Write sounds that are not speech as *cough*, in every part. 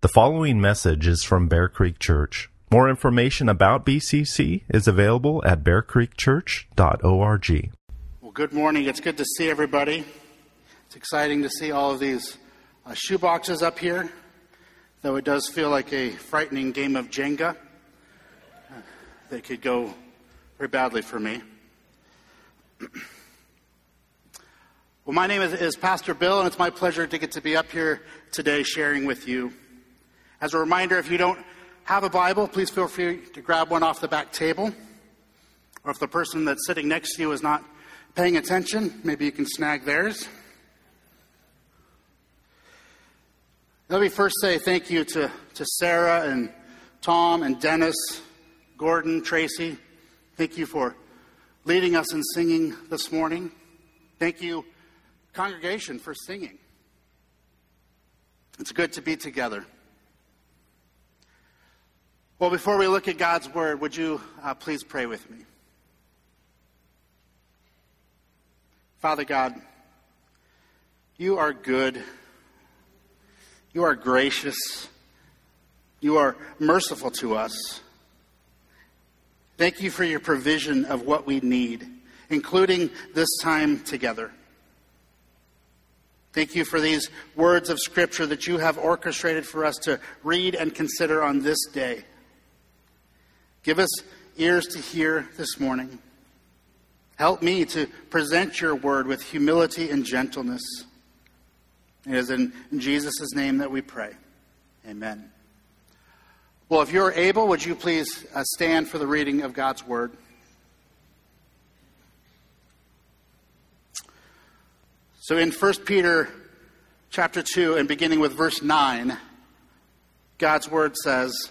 The following message is from Bear Creek Church. More information about BCC is available at bearcreekchurch.org. Well, good morning. It's good to see everybody. It's exciting to see all of these uh, shoe boxes up here, though it does feel like a frightening game of Jenga. Uh, they could go very badly for me. *clears throat* well, my name is, is Pastor Bill, and it's my pleasure to get to be up here today sharing with you. As a reminder, if you don't have a Bible, please feel free to grab one off the back table. Or if the person that's sitting next to you is not paying attention, maybe you can snag theirs. Let me first say thank you to, to Sarah and Tom and Dennis, Gordon, Tracy. Thank you for leading us in singing this morning. Thank you, congregation, for singing. It's good to be together. Well, before we look at God's Word, would you uh, please pray with me? Father God, you are good. You are gracious. You are merciful to us. Thank you for your provision of what we need, including this time together. Thank you for these words of Scripture that you have orchestrated for us to read and consider on this day. Give us ears to hear this morning. Help me to present your word with humility and gentleness. It is in Jesus' name that we pray. Amen. Well, if you're able, would you please uh, stand for the reading of God's word? So in 1 Peter chapter 2 and beginning with verse 9, God's word says,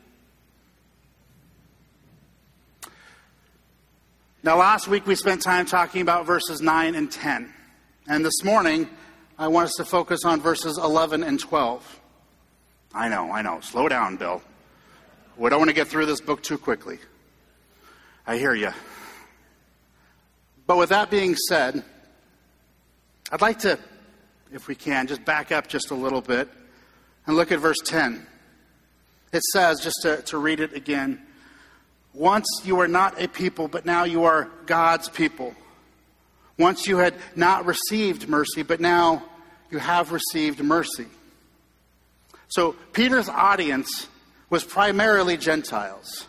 Now, last week we spent time talking about verses 9 and 10. And this morning, I want us to focus on verses 11 and 12. I know, I know. Slow down, Bill. We don't want to get through this book too quickly. I hear you. But with that being said, I'd like to, if we can, just back up just a little bit and look at verse 10. It says, just to, to read it again, once you were not a people, but now you are God's people. Once you had not received mercy, but now you have received mercy. So Peter's audience was primarily Gentiles.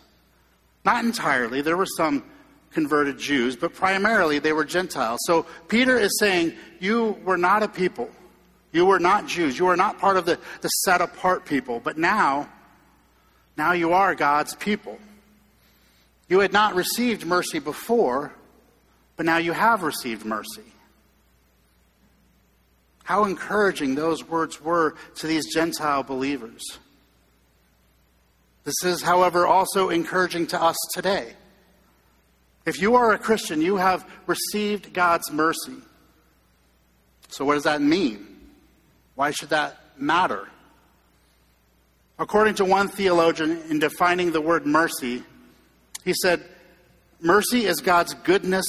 Not entirely, there were some converted Jews, but primarily they were Gentiles. So Peter is saying, You were not a people. You were not Jews. You were not part of the, the set apart people. But now, now you are God's people. You had not received mercy before, but now you have received mercy. How encouraging those words were to these Gentile believers. This is, however, also encouraging to us today. If you are a Christian, you have received God's mercy. So, what does that mean? Why should that matter? According to one theologian, in defining the word mercy, he said, Mercy is God's goodness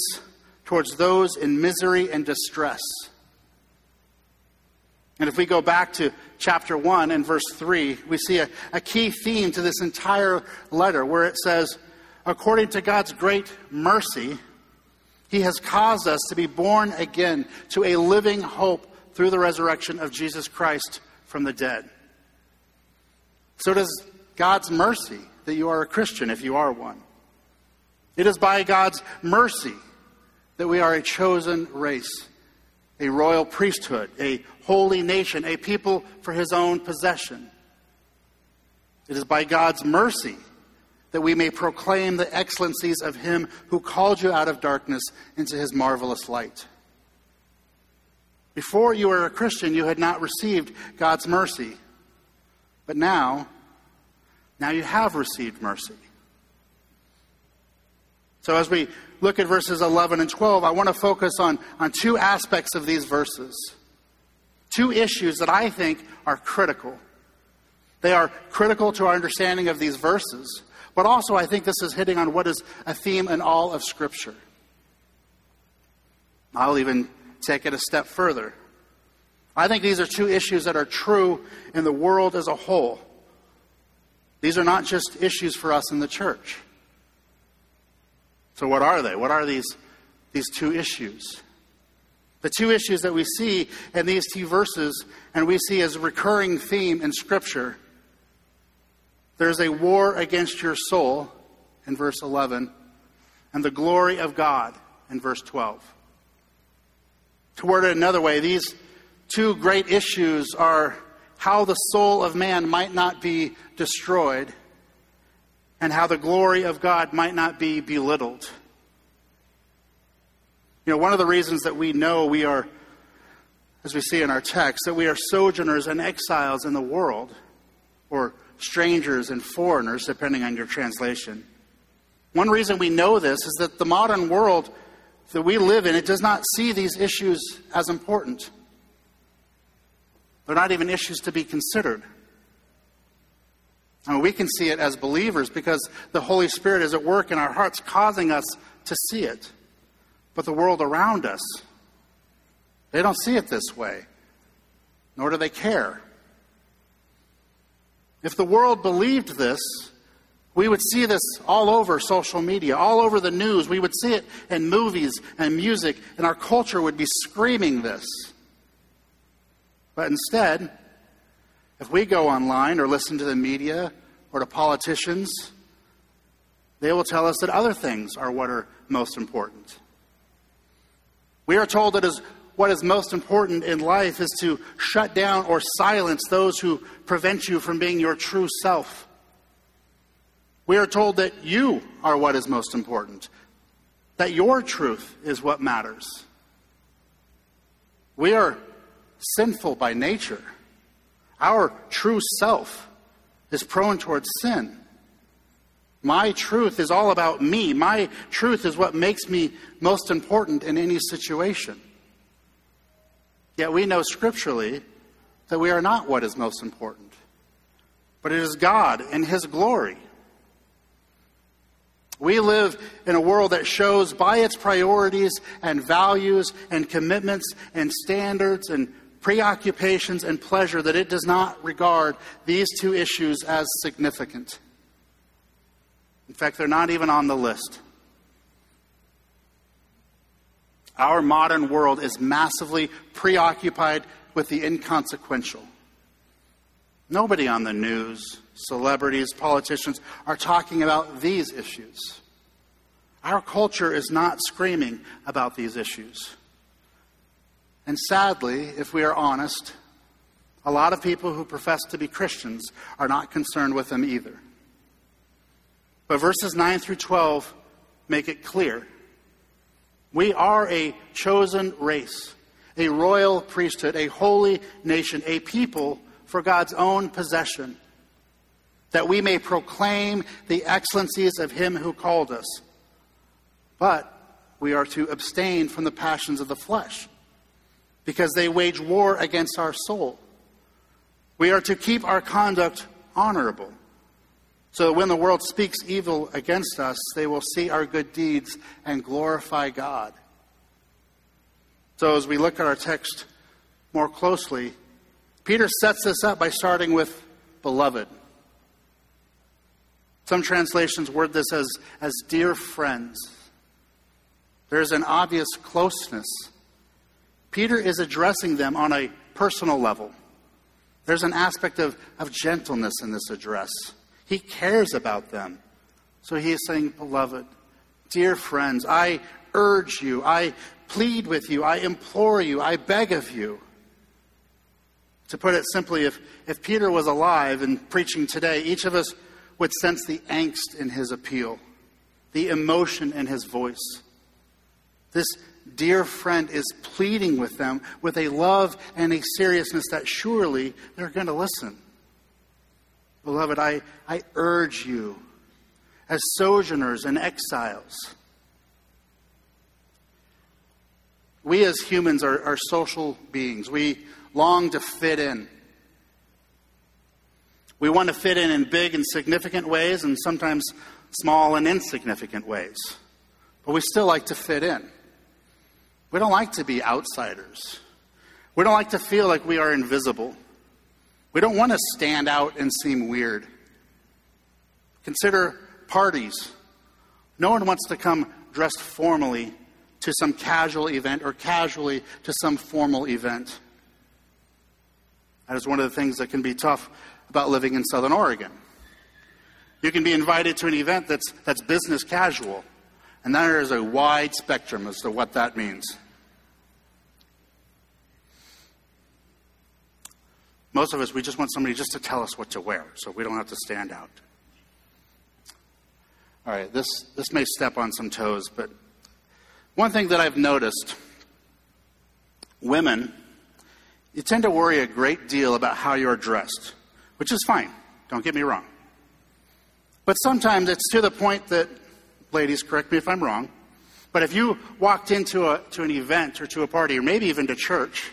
towards those in misery and distress. And if we go back to chapter 1 and verse 3, we see a, a, key theme to this entire letter where it says, According to God's great mercy, He has caused us to be born again to a living hope through the resurrection of Jesus Christ from the dead. So does God's mercy that you are a Christian if you are one. It is by God's mercy that we are a chosen race, a royal priesthood, a holy nation, a people for his own possession. It is by God's mercy that we may proclaim the excellencies of him who called you out of darkness into his marvelous light. Before you were a Christian, you had not received God's mercy. But now, now you have received mercy. So as we look at verses 11 and 12, I want to focus on, on two aspects of these verses. Two issues that I think are critical. They are critical to our understanding of these verses, but also I think this is hitting on what is a theme in all of Scripture. I'll even take it a step further. I think these are two issues that are true in the world as a whole. These are not just issues for us in the church. So, what are they? What are these, these two issues? The two issues that we see in these two verses and we see as a recurring theme in Scripture there's a war against your soul in verse 11 and the glory of God in verse 12. To word it another way, these two great issues are how the soul of man might not be destroyed and how the glory of God might not be belittled. You know, one of the reasons that we know we are, as we see in our text, that we are sojourners and exiles in the world, or strangers and foreigners, depending on your translation. One reason we know this is that the modern world that we live in, it does not see these issues as important. They're not even issues to be considered. We can see it as believers because the Holy Spirit is at work in our hearts, causing us to see it. But the world around us, they don't see it this way, nor do they care. If the world believed this, we would see this all over social media, all over the news. We would see it in movies and music, and our culture would be screaming this. But instead, if we go online or listen to the media or to politicians, they will tell us that other things are what are most important. We are told that is what is most important in life is to shut down or silence those who prevent you from being your true self. We are told that you are what is most important, that your truth is what matters. We are sinful by nature. Our true self is prone towards sin. My truth is all about me. My truth is what makes me most important in any situation. Yet we know scripturally that we are not what is most important, but it is God in His glory. We live in a world that shows by its priorities and values and commitments and standards and preoccupations, and pleasure that it does not regard these two issues as significant. In fact, they're not even on the list. Our modern world is massively preoccupied with the inconsequential. Nobody on the news, celebrities, politicians are talking about these issues. Our culture is not screaming about these issues. And sadly, if we are honest, a lot of people who profess to be Christians are not concerned with them either. But verses 9 through 12 make it clear. We are a chosen race, a royal priesthood, a holy nation, a people for God's own possession, that we may proclaim the excellencies of Him who called us. But we are to abstain from the passions of the flesh because they wage war against our soul. We are to keep our conduct honorable, so that when the world speaks evil against us, they will see our good deeds and glorify God. So, as we look at our text more closely, Peter sets this up by starting with beloved. Some translations word this as, as dear friends. There's an obvious closeness Peter is addressing them on a personal level. There's an aspect of, of gentleness in this address. He cares about them. So he is saying, Beloved, Dear friends, I urge you, I plead with you, I implore you, I beg of you. To put it simply, if, if Peter was alive and preaching today, each of us would sense the angst in his appeal, the emotion in his voice. This dear friend is pleading with them with a love and a seriousness that surely they're going to listen. Beloved, I, I urge you, as sojourners and exiles, we as humans are, are social beings. We long to fit in. We want to fit in in big and significant ways and sometimes small and insignificant ways. But we still like to fit in. We don't like to be outsiders. We don't like to feel like we are invisible. We don't want to stand out and seem weird. Consider parties. No one wants to come dressed formally to some casual event or casually to some formal event. That is one of the things that can be tough about living in Southern Oregon. You can be invited to an event that's, that's business casual, and there is a wide spectrum as to what that means. Most of us, we just want somebody just to tell us what to wear so we don't have to stand out. All right, this, this may step on some toes, but one thing that I've noticed women you tend to worry a great deal about how you're dressed, which is fine. Don't get me wrong. But sometimes it's to the point that, ladies, correct me if I'm wrong, but if you walked into a, to an event or to a party, or maybe even to church,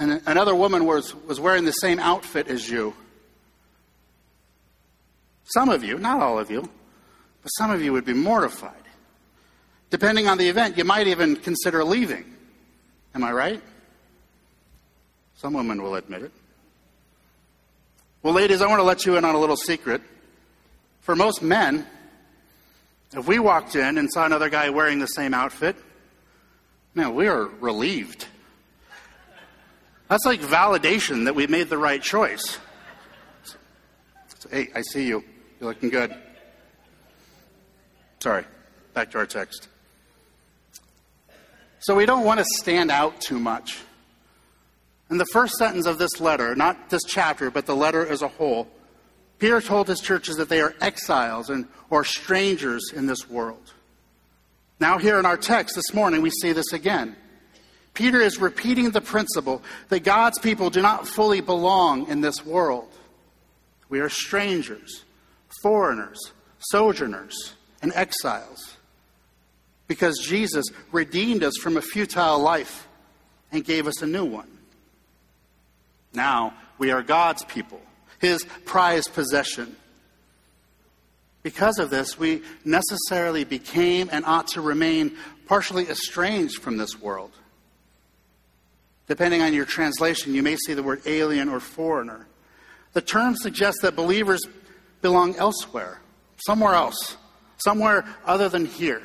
and another woman was, was wearing the same outfit as you, some of you, not all of you, but some of you would be mortified. Depending on the event, you might even consider leaving. Am I right? Some women will admit it. Well, ladies, I want to let you in on a little secret. For most men, if we walked in and saw another guy wearing the same outfit, man, we are relieved. That's like validation that we made the right choice. So, hey, I see you. You're looking good. Sorry, back to our text. So we don't want to stand out too much. In the first sentence of this letter, not this chapter, but the letter as a whole, Peter told his churches that they are exiles and, or strangers in this world. Now, here in our text this morning, we see this again. Peter is repeating the principle that God's people do not fully belong in this world. We are strangers, foreigners, sojourners, and exiles. Because Jesus redeemed us from a futile life and gave us a new one. Now we are God's people, His prized possession. Because of this, we necessarily became and ought to remain partially estranged from this world. Depending on your translation, you may see the word alien or foreigner. The term suggests that believers belong elsewhere, somewhere else, somewhere other than here.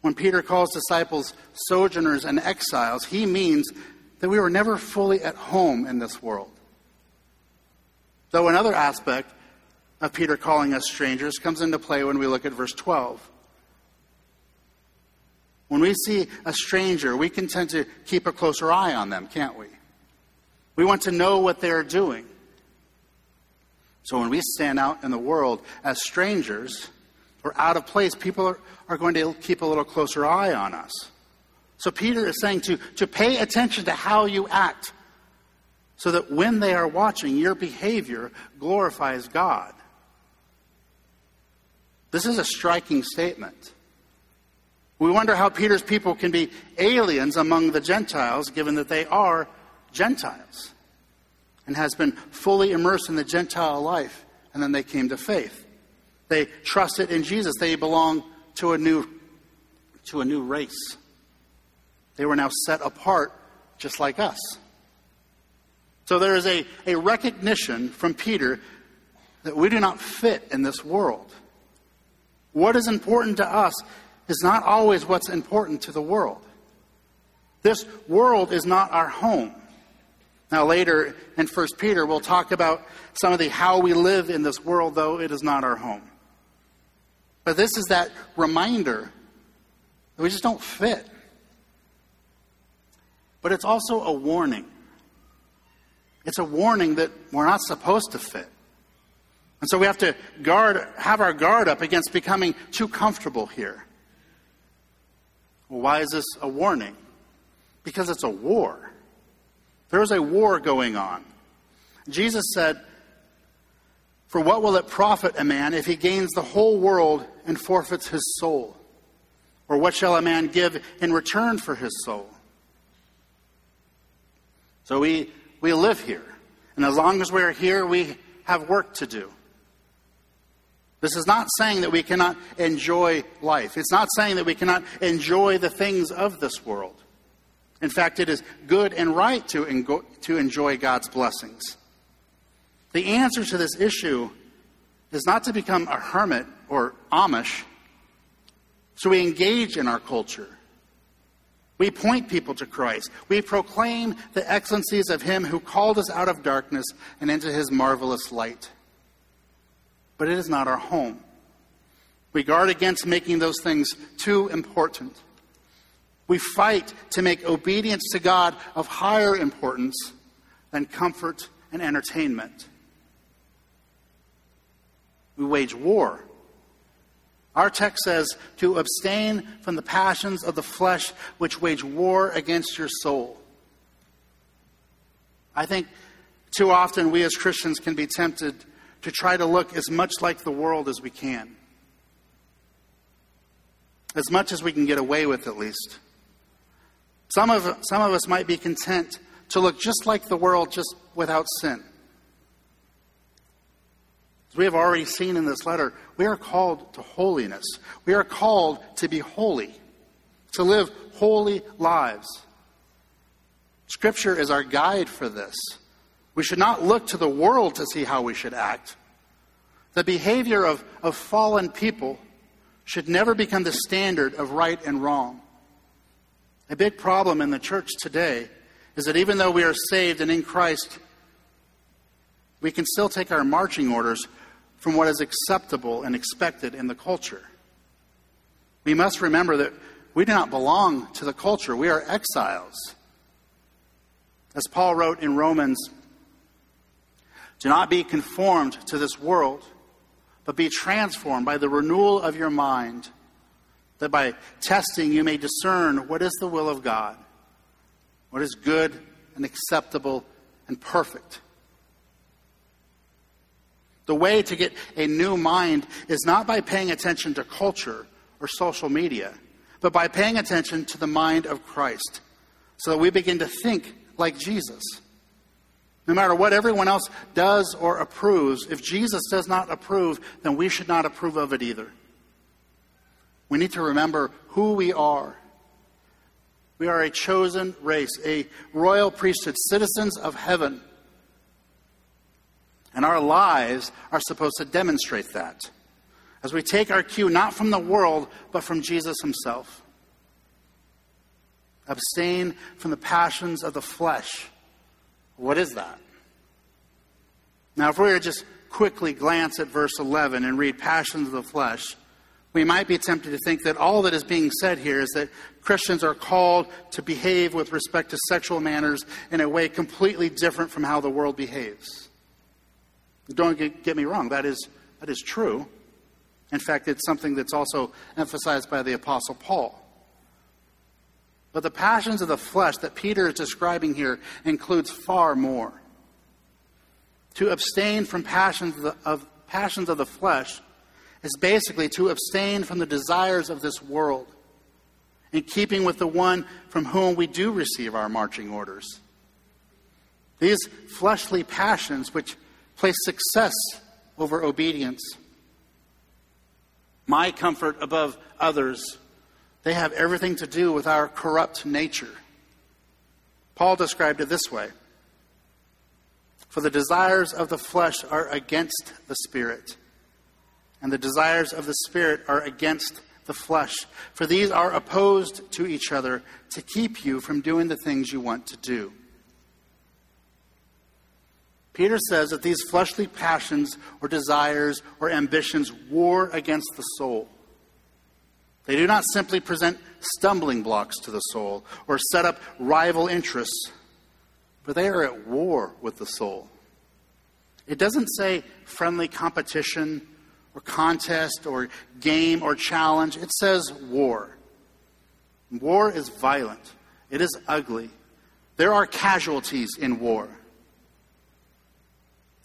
When Peter calls disciples sojourners and exiles, he means that we were never fully at home in this world. Though another aspect of Peter calling us strangers comes into play when we look at verse 12. When we see a stranger, we can tend to keep a closer eye on them, can't we? We want to know what they're doing. So when we stand out in the world as strangers or out of place, people are, are going to keep a little closer eye on us. So Peter is saying to, to pay attention to how you act so that when they are watching, your behavior glorifies God. This is a striking statement. We wonder how Peter's people can be aliens among the Gentiles, given that they are Gentiles and has been fully immersed in the Gentile life, and then they came to faith. They trusted in Jesus. They belong to a new, to a new race. They were now set apart just like us. So there is a, a recognition from Peter that we do not fit in this world. What is important to us is not always what's important to the world. This world is not our home. Now, later in 1 Peter, we'll talk about some of the how we live in this world, though it is not our home. But this is that reminder that we just don't fit. But it's also a warning. It's a warning that we're not supposed to fit. And so we have to guard, have our guard up against becoming too comfortable here. Well, why is this a warning? Because it's a war. There is a war going on. Jesus said, For what will it profit a man if he gains the whole world and forfeits his soul? Or what shall a man give in return for his soul? So we, we live here. And as long as we're here, we have work to do. This is not saying that we cannot enjoy life. It's not saying that we cannot enjoy the things of this world. In fact, it is good and right to, to enjoy God's blessings. The answer to this issue is not to become a hermit or Amish. So we engage in our culture. We point people to Christ. We proclaim the excellencies of Him who called us out of darkness and into His marvelous light but it is not our home. We guard against making those things too important. We fight to make obedience to God of higher importance than comfort and entertainment. We wage war. Our text says to abstain from the passions of the flesh which wage war against your soul. I think too often we as Christians can be tempted to try to look as much like the world as we can. As much as we can get away with, at least. Some of, some of us might be content to look just like the world, just without sin. As we have already seen in this letter, we are called to holiness. We are called to be holy, to live holy lives. Scripture is our guide for this. We should not look to the world to see how we should act. The behavior of, of fallen people should never become the standard of right and wrong. A big problem in the church today is that even though we are saved and in Christ, we can still take our marching orders from what is acceptable and expected in the culture. We must remember that we do not belong to the culture, we are exiles. As Paul wrote in Romans do not be conformed to this world, but be transformed by the renewal of your mind, that by testing you may discern what is the will of God, what is good and acceptable and perfect. The way to get a new mind is not by paying attention to culture or social media, but by paying attention to the mind of Christ, so that we begin to think like Jesus. No matter what everyone else does or approves, if Jesus does not approve, then we should not approve of it either. We need to remember who we are. We are a chosen race, a royal priesthood, citizens of heaven. And our lives are supposed to demonstrate that as we take our cue not from the world, but from Jesus himself. Abstain from the passions of the flesh what is that? Now, if we were to just quickly glance at verse 11 and read passions of the flesh, we might be tempted to think that all that is being said here is that Christians are called to behave with respect to sexual manners in a way completely different from how the world behaves. Don't get, get me wrong, that is, that is true. In fact, it's something that's also emphasized by the Apostle Paul. But the passions of the flesh that Peter is describing here includes far more. To abstain from passions of, the, of, passions of the flesh is basically to abstain from the desires of this world, in keeping with the one from whom we do receive our marching orders. These fleshly passions, which place success over obedience, my comfort above others, they have everything to do with our corrupt nature. Paul described it this way For the desires of the flesh are against the Spirit, and the desires of the Spirit are against the flesh. For these are opposed to each other to keep you from doing the things you want to do. Peter says that these fleshly passions or desires or ambitions war against the soul. They do not simply present stumbling blocks to the soul or set up rival interests, but they are at war with the soul. It doesn't say friendly competition or contest or game or challenge. It says war. War is violent, it is ugly. There are casualties in war.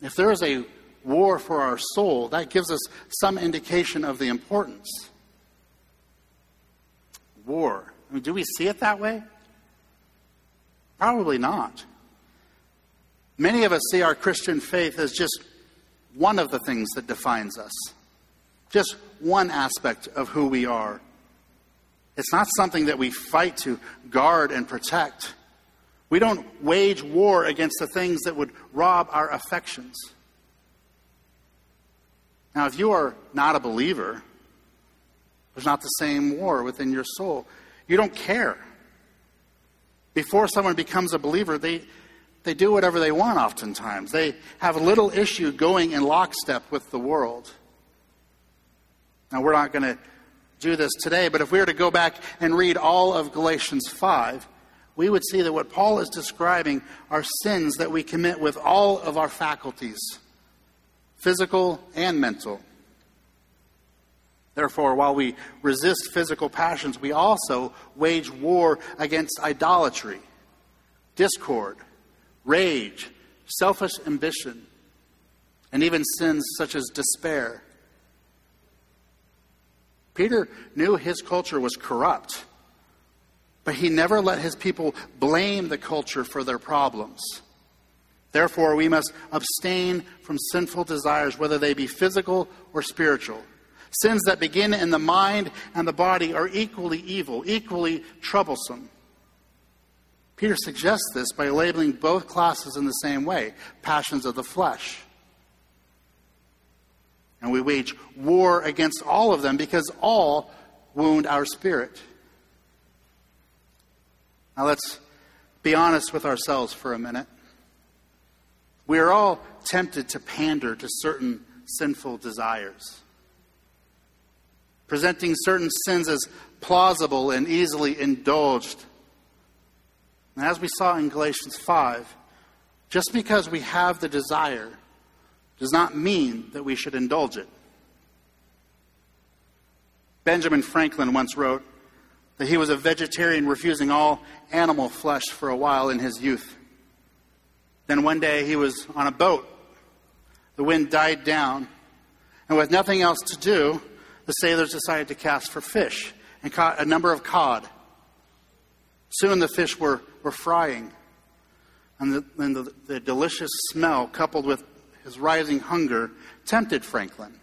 If there is a war for our soul, that gives us some indication of the importance. War. I mean, do we see it that way? Probably not. Many of us see our Christian faith as just one of the things that defines us, just one aspect of who we are. It's not something that we fight to guard and protect. We don't wage war against the things that would rob our affections. Now, if you are not a believer, there's not the same war within your soul. You don't care. Before someone becomes a believer, they, they do whatever they want oftentimes. They have little issue going in lockstep with the world. Now, we're not going to do this today, but if we were to go back and read all of Galatians 5, we would see that what Paul is describing are sins that we commit with all of our faculties physical and mental. Therefore, while we resist physical passions, we also wage war against idolatry, discord, rage, selfish ambition, and even sins such as despair. Peter knew his culture was corrupt, but he never let his people blame the culture for their problems. Therefore, we must abstain from sinful desires, whether they be physical or spiritual. Sins that begin in the mind and the body are equally evil, equally troublesome. Peter suggests this by labeling both classes in the same way passions of the flesh. And we wage war against all of them because all wound our spirit. Now let's be honest with ourselves for a minute. We are all tempted to pander to certain sinful desires, presenting certain sins as plausible and easily indulged. And as we saw in Galatians 5, just because we have the desire does not mean that we should indulge it. Benjamin Franklin once wrote that he was a vegetarian, refusing all animal flesh for a while in his youth. Then one day he was on a boat. The wind died down, and with nothing else to do, the sailors decided to cast for fish and caught a number of cod. Soon the fish were, were frying, and, the, and the, the delicious smell, coupled with his rising hunger tempted Franklin.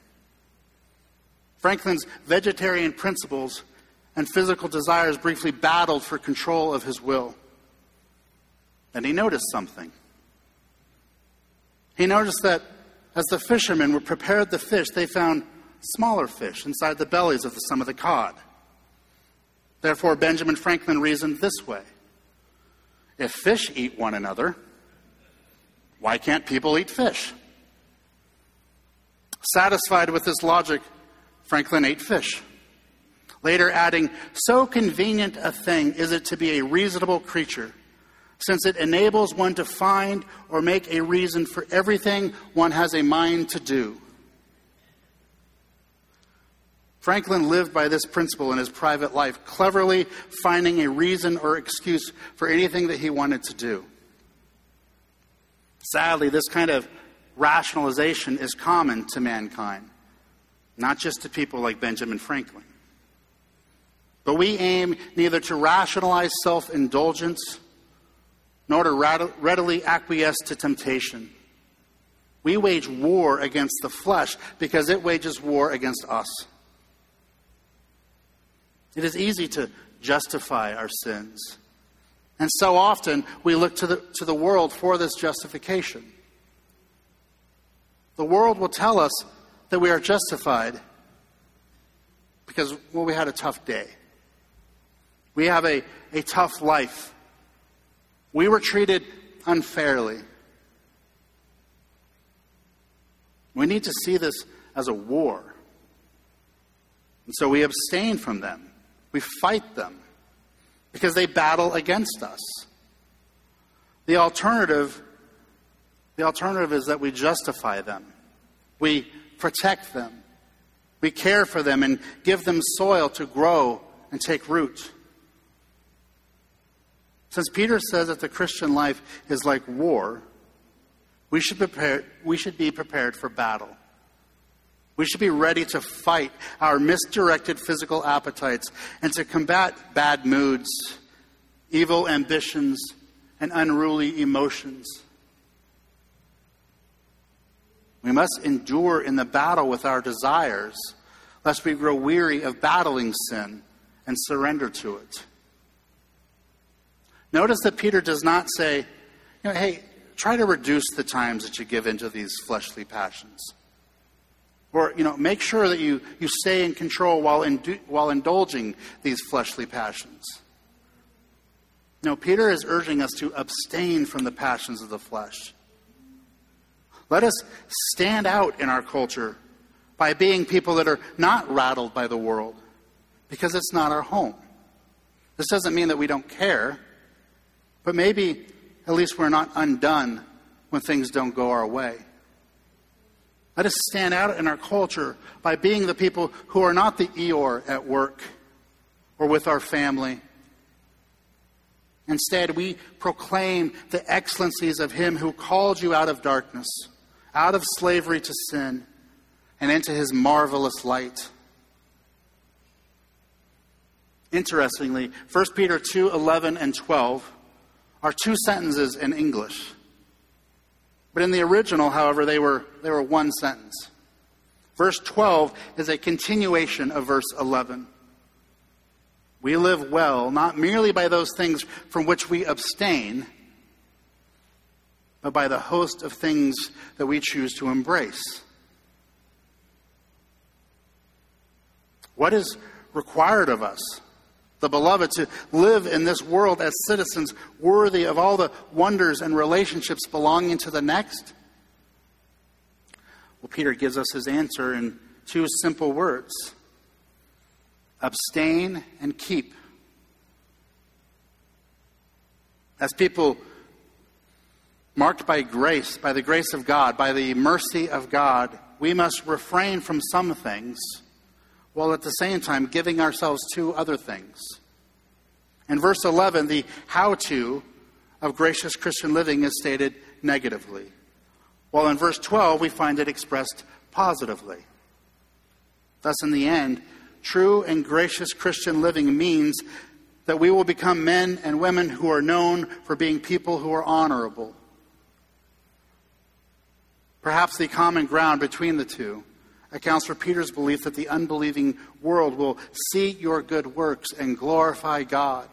Franklin's vegetarian principles and physical desires briefly battled for control of his will. And he noticed something. He noticed that as the fishermen were prepared the fish, they found smaller fish inside the bellies of some of the cod. Therefore, Benjamin Franklin reasoned this way If fish eat one another, why can't people eat fish? Satisfied with this logic, Franklin ate fish. Later adding, So convenient a thing is it to be a reasonable creature, since it enables one to find or make a reason for everything one has a mind to do. Franklin lived by this principle in his private life, cleverly finding a reason or excuse for anything that he wanted to do. Sadly, this kind of rationalization is common to mankind, not just to people like Benjamin Franklin. But we aim neither to rationalize self indulgence nor to readily acquiesce to temptation. We wage war against the flesh because it wages war against us. It is easy to justify our sins. And so often we look to the, to the world for this justification. The world will tell us that we are justified because, well, we had a tough day. We have a, a tough life. We were treated unfairly. We need to see this as a war. And so we abstain from them. We fight them because they battle against us. The alternative the alternative is that we justify them. We protect them. We care for them and give them soil to grow and take root. Since Peter says that the Christian life is like war, we should, prepare, we should be prepared for battle. We should be ready to fight our misdirected physical appetites and to combat bad moods, evil ambitions, and unruly emotions. We must endure in the battle with our desires, lest we grow weary of battling sin and surrender to it. Notice that Peter does not say, you know, hey, try to reduce the times that you give into these fleshly passions. Or, you know, make sure that you, you stay in control while, indu- while indulging these fleshly passions. No, Peter is urging us to abstain from the passions of the flesh. Let us stand out in our culture by being people that are not rattled by the world because it's not our home. This doesn't mean that we don't care, but maybe at least we're not undone when things don't go our way. Let us stand out in our culture by being the people who are not the Eeyore at work or with our family. Instead, we proclaim the excellencies of Him who called you out of darkness out of slavery to sin and into his marvelous light. Interestingly, 1 Peter 2 11 and 12 are two sentences in English. But in the original, however, they were, they were one sentence. Verse 12 is a continuation of verse 11. We live well, not merely by those things from which we abstain but by the host of things that we choose to embrace. What is required of us, the beloved, to live in this world as citizens worthy of all the wonders and relationships belonging to the next? Well, Peter gives us his answer in two simple words abstain and keep. As people marked by grace, by the grace of God, by the mercy of God, we must refrain from some things while at the same time giving ourselves to other things. In verse 11, the how to of gracious Christian living is stated negatively, while in verse 12, we find it expressed positively. Thus, in the end, true and gracious Christian living means that we will become men and women who are known for being people who are honorable Perhaps the common ground between the two accounts for Peter's belief that the unbelieving world will see your good works and glorify God.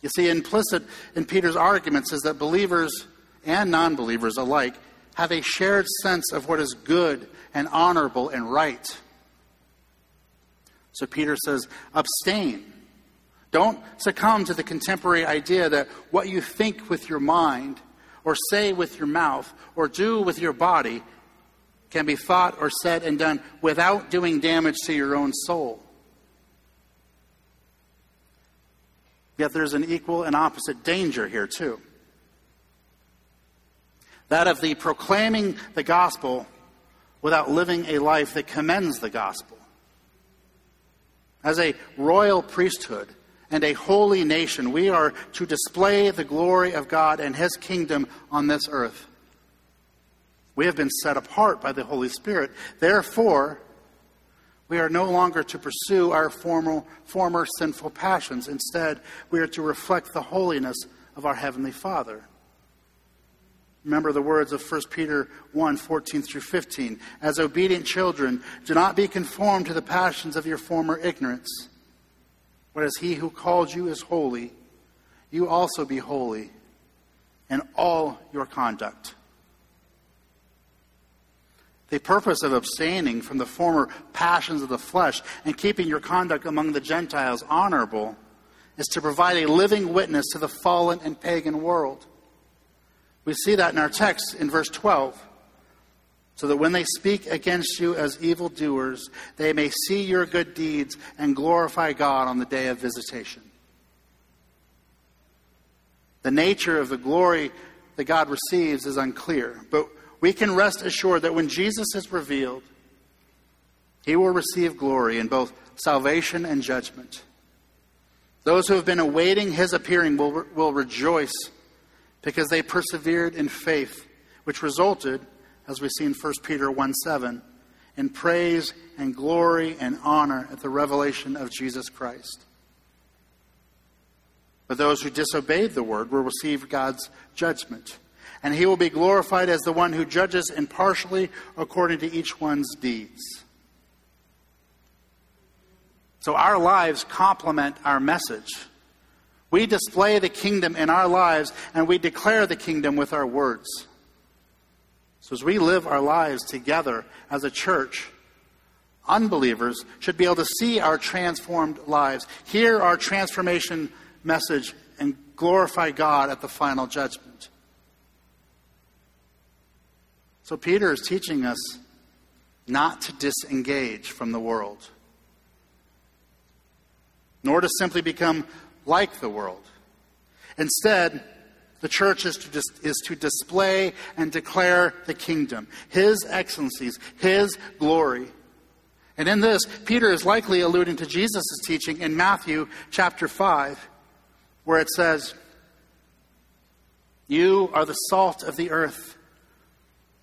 You see, implicit in Peter's arguments is that believers and non believers alike have a shared sense of what is good and honorable and right. So Peter says, abstain. Don't succumb to the contemporary idea that what you think with your mind or say with your mouth or do with your body can be thought or said and done without doing damage to your own soul. Yet there's an equal and opposite danger here, too. That of the proclaiming the gospel without living a life that commends the gospel. As a royal priesthood, and a holy nation. We are to display the glory of God and His kingdom on this earth. We have been set apart by the Holy Spirit. Therefore, we are no longer to pursue our former, former sinful passions. Instead, we are to reflect the holiness of our Heavenly Father. Remember the words of 1 Peter 1 14 through 15. As obedient children, do not be conformed to the passions of your former ignorance but as he who called you is holy, you also be holy in all your conduct. The purpose of abstaining from the former passions of the flesh and keeping your conduct among the Gentiles honorable is to provide a living witness to the fallen and pagan world. We see that in our text in verse 12. so that when they speak against you as evildoers, they may see your good deeds and glorify God on the day of visitation. The nature of the glory that God receives is unclear, but we can rest assured that when Jesus is revealed, he will receive glory in both salvation and judgment. Those who have been awaiting his appearing will, will rejoice because they persevered in faith, which resulted as we see in 1 Peter 1 7, in praise and glory and honor at the revelation of Jesus Christ. But those who disobeyed the word will receive God's judgment, and he will be glorified as the one who judges impartially according to each one's deeds. So our lives complement our message. We display the kingdom in our lives, and we declare the kingdom with our words. So as we live our lives together as a church, unbelievers should be able to see our transformed lives, hear our transformation message, and glorify God at the final judgment. So Peter is teaching us not to disengage from the world, nor to simply become like the world. Instead, the church is to, dis- is to display and declare the kingdom, His excellencies, His glory. And in this, Peter is likely alluding to Jesus' teaching in Matthew chapter 5, where it says, You are the salt of the earth.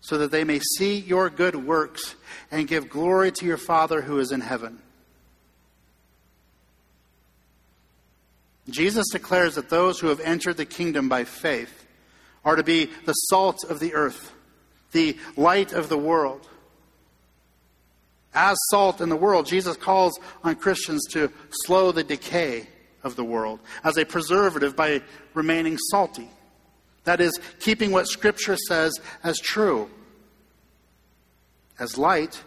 so that they may see your good works and give glory to your Father who is in heaven. Jesus declares that those who have entered the kingdom by faith are to be the salt of the earth, the light of the world. As salt in the world, Jesus calls on Christians to slow the decay of the world as a preservative by remaining salty. That is, keeping what Scripture says as true. As light,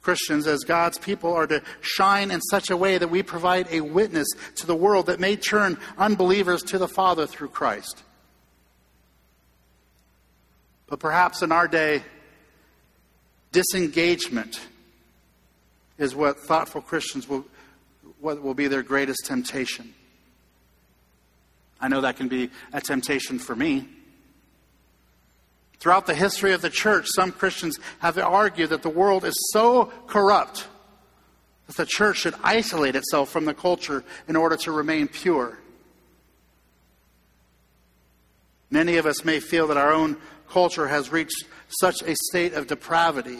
Christians, as God's people, are to shine in such a way that we provide a witness to the world that may turn unbelievers to the Father through Christ. But perhaps in our day, disengagement is what thoughtful Christians will, what will be their greatest temptation. I know that can be a temptation for me. Throughout the history of the church, some Christians have argued that the world is so corrupt that the church should isolate itself from the culture in order to remain pure. Many of us may feel that our own culture has reached such a state of depravity.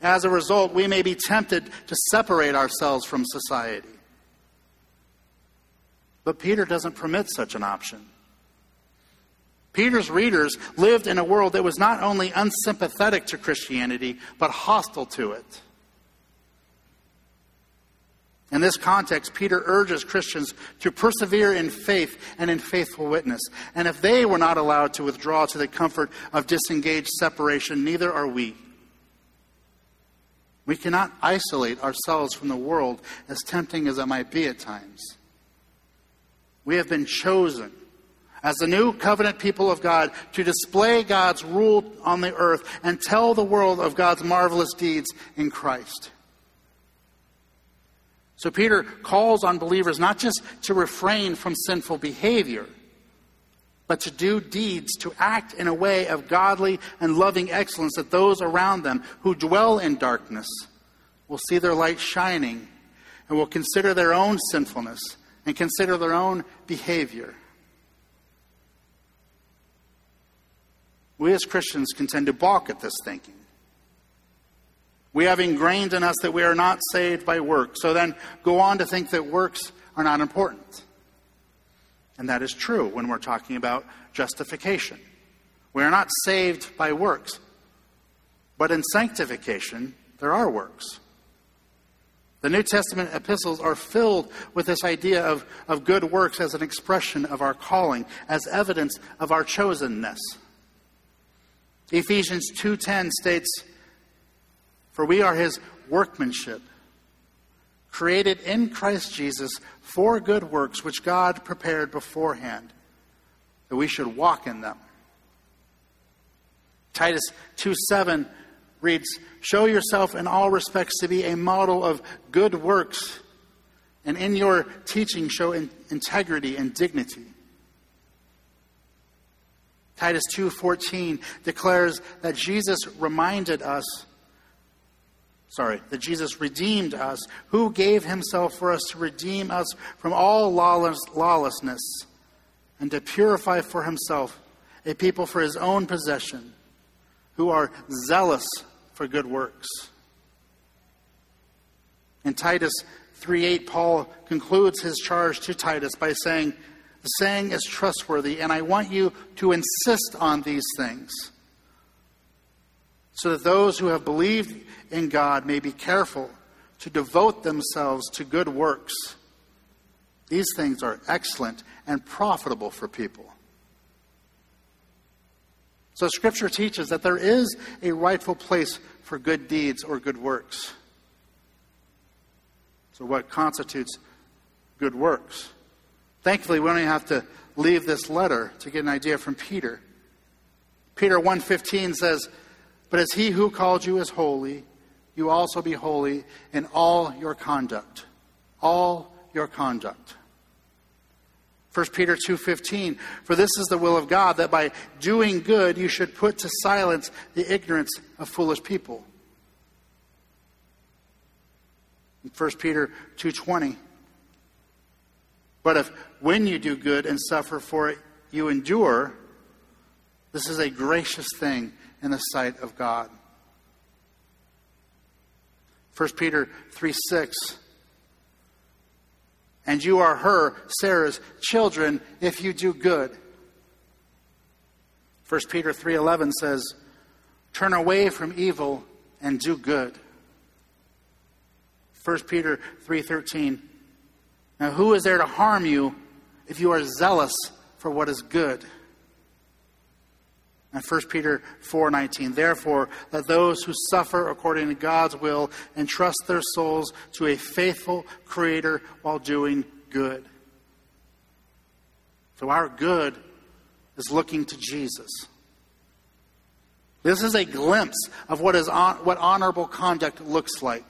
As a result, we may be tempted to separate ourselves from society. But Peter doesn't permit such an option. Peter's readers lived in a world that was not only unsympathetic to Christianity, but hostile to it. In this context, Peter urges Christians to persevere in faith and in faithful witness. And if they were not allowed to withdraw to the comfort of disengaged separation, neither are we. We cannot isolate ourselves from the world, as tempting as it might be at times. We have been chosen as the new covenant people of God to display God's rule on the earth and tell the world of God's marvelous deeds in Christ. So Peter calls on believers not just to refrain from sinful behavior, but to do deeds, to act in a way of godly and loving excellence that those around them who dwell in darkness will see their light shining and will consider their own sinfulness and consider their own behavior. We as Christians can tend to balk at this thinking. We have ingrained in us that we are not saved by works, so then go on to think that works are not important. And that is true when we're talking about justification. We are not saved by works. But in sanctification, there are works. The New Testament epistles are filled with this idea of, of good works as an expression of our calling, as evidence of our chosenness. Ephesians 2:10 states, "For we are his workmanship, created in Christ Jesus for good works which God prepared beforehand, that we should walk in them." Titus 2:7 reads, Show yourself in all respects to be a model of good works, and in your teaching show in integrity and dignity. Titus 2:14 declares that Jesus reminded us sorry, that Jesus redeemed us, who gave himself for us to redeem us from all lawless, lawlessness and to purify for himself a people for his own possession who are zealous for good works. In Titus 3:8 Paul concludes his charge to Titus by saying, "The saying is trustworthy, and I want you to insist on these things." So that those who have believed in God may be careful to devote themselves to good works. These things are excellent and profitable for people. So, Scripture teaches that there is a rightful place for good deeds or good works. So, what constitutes good works? Thankfully, we only have to leave this letter to get an idea from Peter. Peter 1:15 says, "But as he who called you is holy, you also be holy in all your conduct." All your conduct. 1 Peter 2:15 For this is the will of God that by doing good you should put to silence the ignorance of foolish people. 1 Peter 2:20 But if when you do good and suffer for it you endure this is a gracious thing in the sight of God. 1 Peter 3 6 and you are her, Sarah's children, if you do good. 1 Peter 3:11 says, "Turn away from evil and do good." 1 Peter 3:13, "Now who is there to harm you if you are zealous for what is good?" And 1 Peter 4:19 Therefore let those who suffer according to God's will entrust their souls to a faithful creator while doing good. So our good is looking to Jesus. This is a glimpse of what is on, what honorable conduct looks like.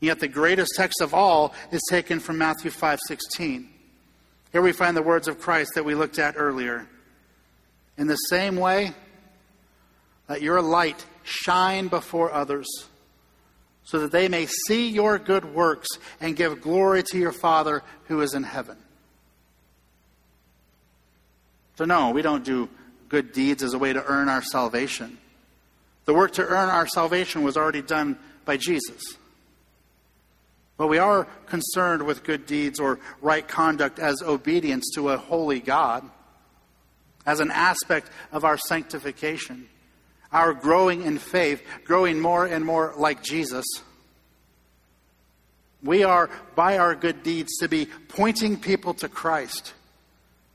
Yet the greatest text of all is taken from Matthew 5:16. Here we find the words of Christ that we looked at earlier. In the same way, let your light shine before others, so that they may see your good works and give glory to your Father who is in heaven. So, no, we don't do good deeds as a way to earn our salvation. The work to earn our salvation was already done by Jesus. But we are concerned with good deeds or right conduct as obedience to a holy God as an aspect of our sanctification, our growing in faith, growing more and more like Jesus. We are, by our good deeds, to be pointing people to Christ.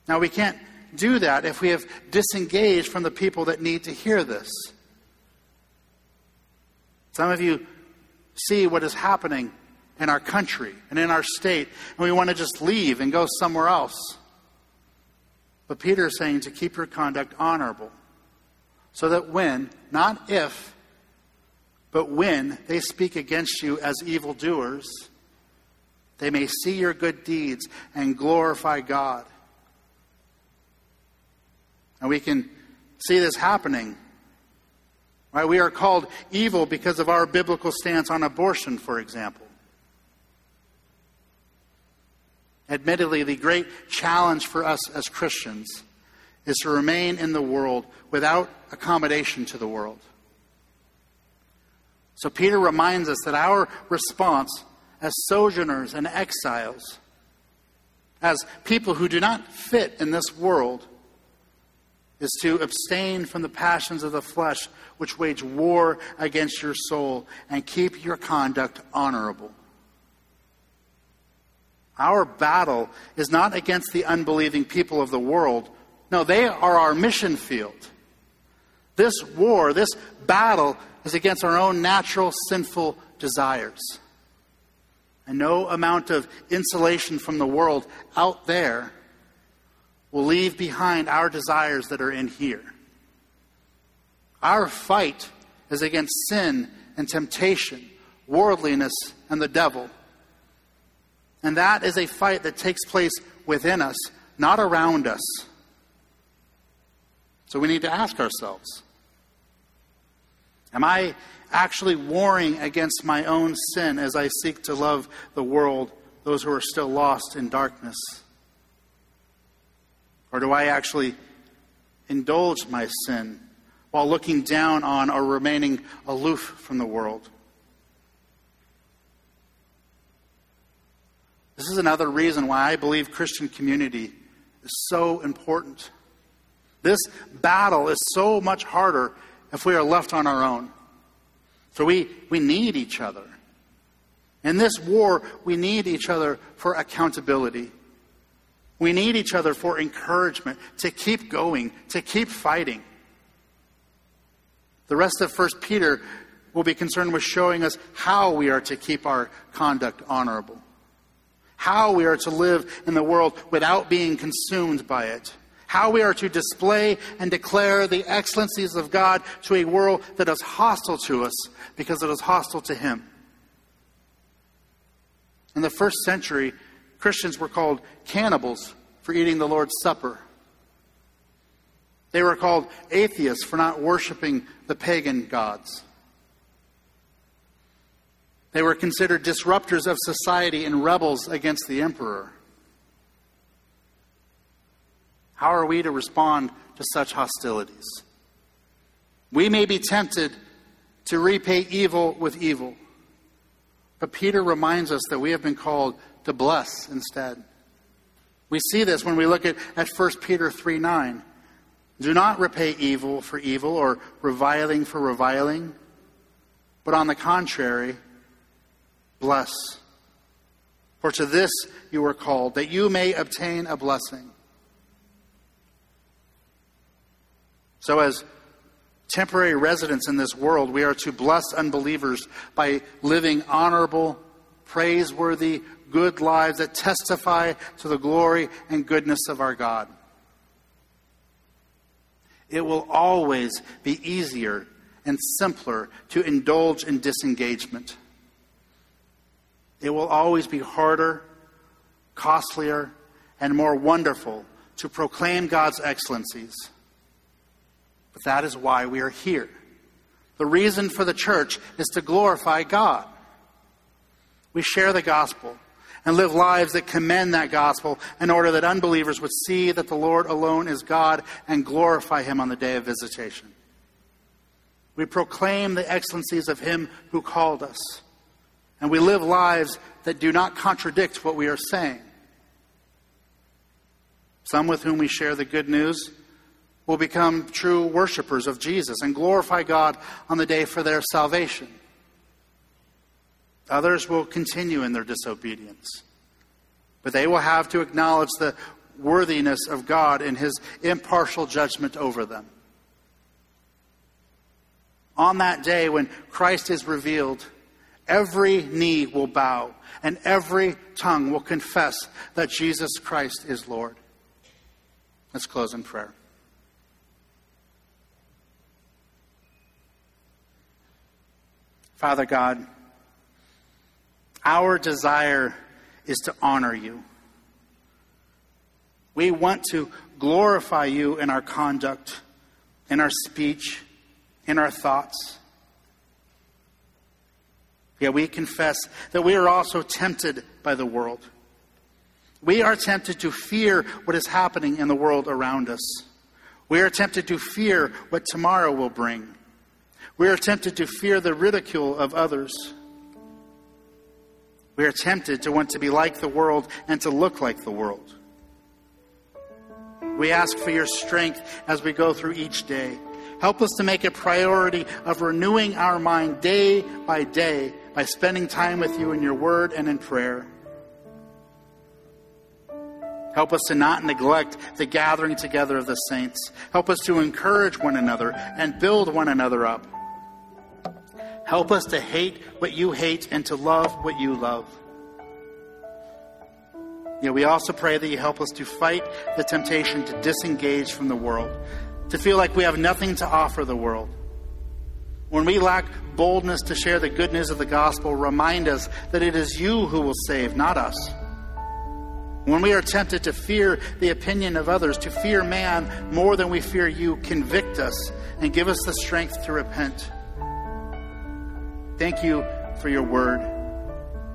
Now, we can't do that if we have disengaged from the people that need to hear this. Some of you see what is happening in our country and in our state, and we want to just leave and go somewhere else. But Peter is saying to keep your conduct honorable, so that when, not if, but when they speak against you as evildoers, they may see your good deeds and glorify God. And we can see this happening. Right? We are called evil because of our biblical stance on abortion, for example. Admittedly, the great challenge for us as Christians is to remain in the world without accommodation to the world. So Peter reminds us that our response as sojourners and exiles, as people who do not fit in this world, is to abstain from the passions of the flesh, which wage war against your soul, and keep your conduct honorable. Our battle is not against the unbelieving people of the world. No, they are our mission field. This war, this battle, is against our own natural sinful desires. And no amount of insulation from the world out there will leave behind our desires that are in here. Our fight is against sin and temptation, worldliness, and the devil. And that is a fight that takes place within us, not around us. So we need to ask ourselves Am I actually warring against my own sin as I seek to love the world, those who are still lost in darkness? Or do I actually indulge my sin while looking down on or remaining aloof from the world? This is another reason why I believe Christian community is so important. This battle is so much harder if we are left on our own. So we, we need each other. In this war, we need each other for accountability. We need each other for encouragement to keep going, to keep fighting. The rest of 1 Peter will be concerned with showing us how we are to keep our conduct honorable, how we are to live in the world without being consumed by it, how we are to display and declare the excellencies of God to a world that is hostile to us because it is hostile to Him. In the first century, Christians were called cannibals for eating the Lord's Supper. They were called atheists for not worshiping the pagan gods. They were considered disruptors of society and rebels against the emperor. How are we to respond to such hostilities? We may be tempted to repay evil with evil, but Peter reminds us that we have been called to bless instead. We see this when we look at, at 1 Peter 3 9. Do not repay evil for evil or reviling for reviling, but on the contrary, bless. For to this you were called, that you may obtain a blessing. So, as temporary residents in this world, we are to bless unbelievers by living honorable, praiseworthy, good lives that testify to the glory and goodness of our God. It will always be easier and simpler to indulge in disengagement. It will always be harder, costlier, and more wonderful to proclaim God's excellencies. But that is why we are here. The reason for the church is to glorify God. We share the gospel and live lives that commend that gospel in order that unbelievers would see that the Lord alone is God and glorify Him on the day of visitation. We proclaim the excellencies of Him who called us, and we live lives that do not contradict what we are saying. Some with whom we share the good news will become true worshipers of Jesus and glorify God on the day for their salvation. Others will continue in their disobedience. But they will have to acknowledge the worthiness of God in his impartial judgment over them. On that day when Christ is revealed, every knee will bow and every tongue will confess that Jesus Christ is Lord. Let's close in prayer. Father God, our desire is to honor you. We want to glorify you in our conduct, in our speech, in our thoughts. Yet we confess that we are also tempted by the world. We are tempted to fear what is happening in the world around us. We are tempted to fear what tomorrow will bring. We are tempted to fear the ridicule of others. We are tempted to want to be like the world and to look like the world. We ask for your strength as we go through each day. Help us to make a priority of renewing our mind day by day by spending time with you in your word and in prayer. Help us to not neglect the gathering together of the saints. Help us to encourage one another and build one another up. Help us to hate what you hate and to love what you love. Yet we also pray that you help us to fight the temptation to disengage from the world, to feel like we have nothing to offer the world. When we lack boldness to share the good news of the gospel, remind us that it is you who will save, not us. When we are tempted to fear the opinion of others, to fear man more than we fear you, convict us and give us the strength to repent. Thank you for your word.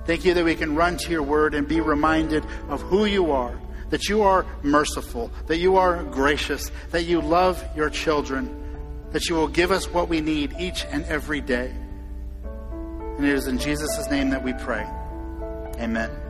Thank you that we can run to your word and be reminded of who you are, that you are merciful, that you are gracious, that you love your children, that you will give us what we need each and every day. And it is in Jesus' name that we pray. Amen.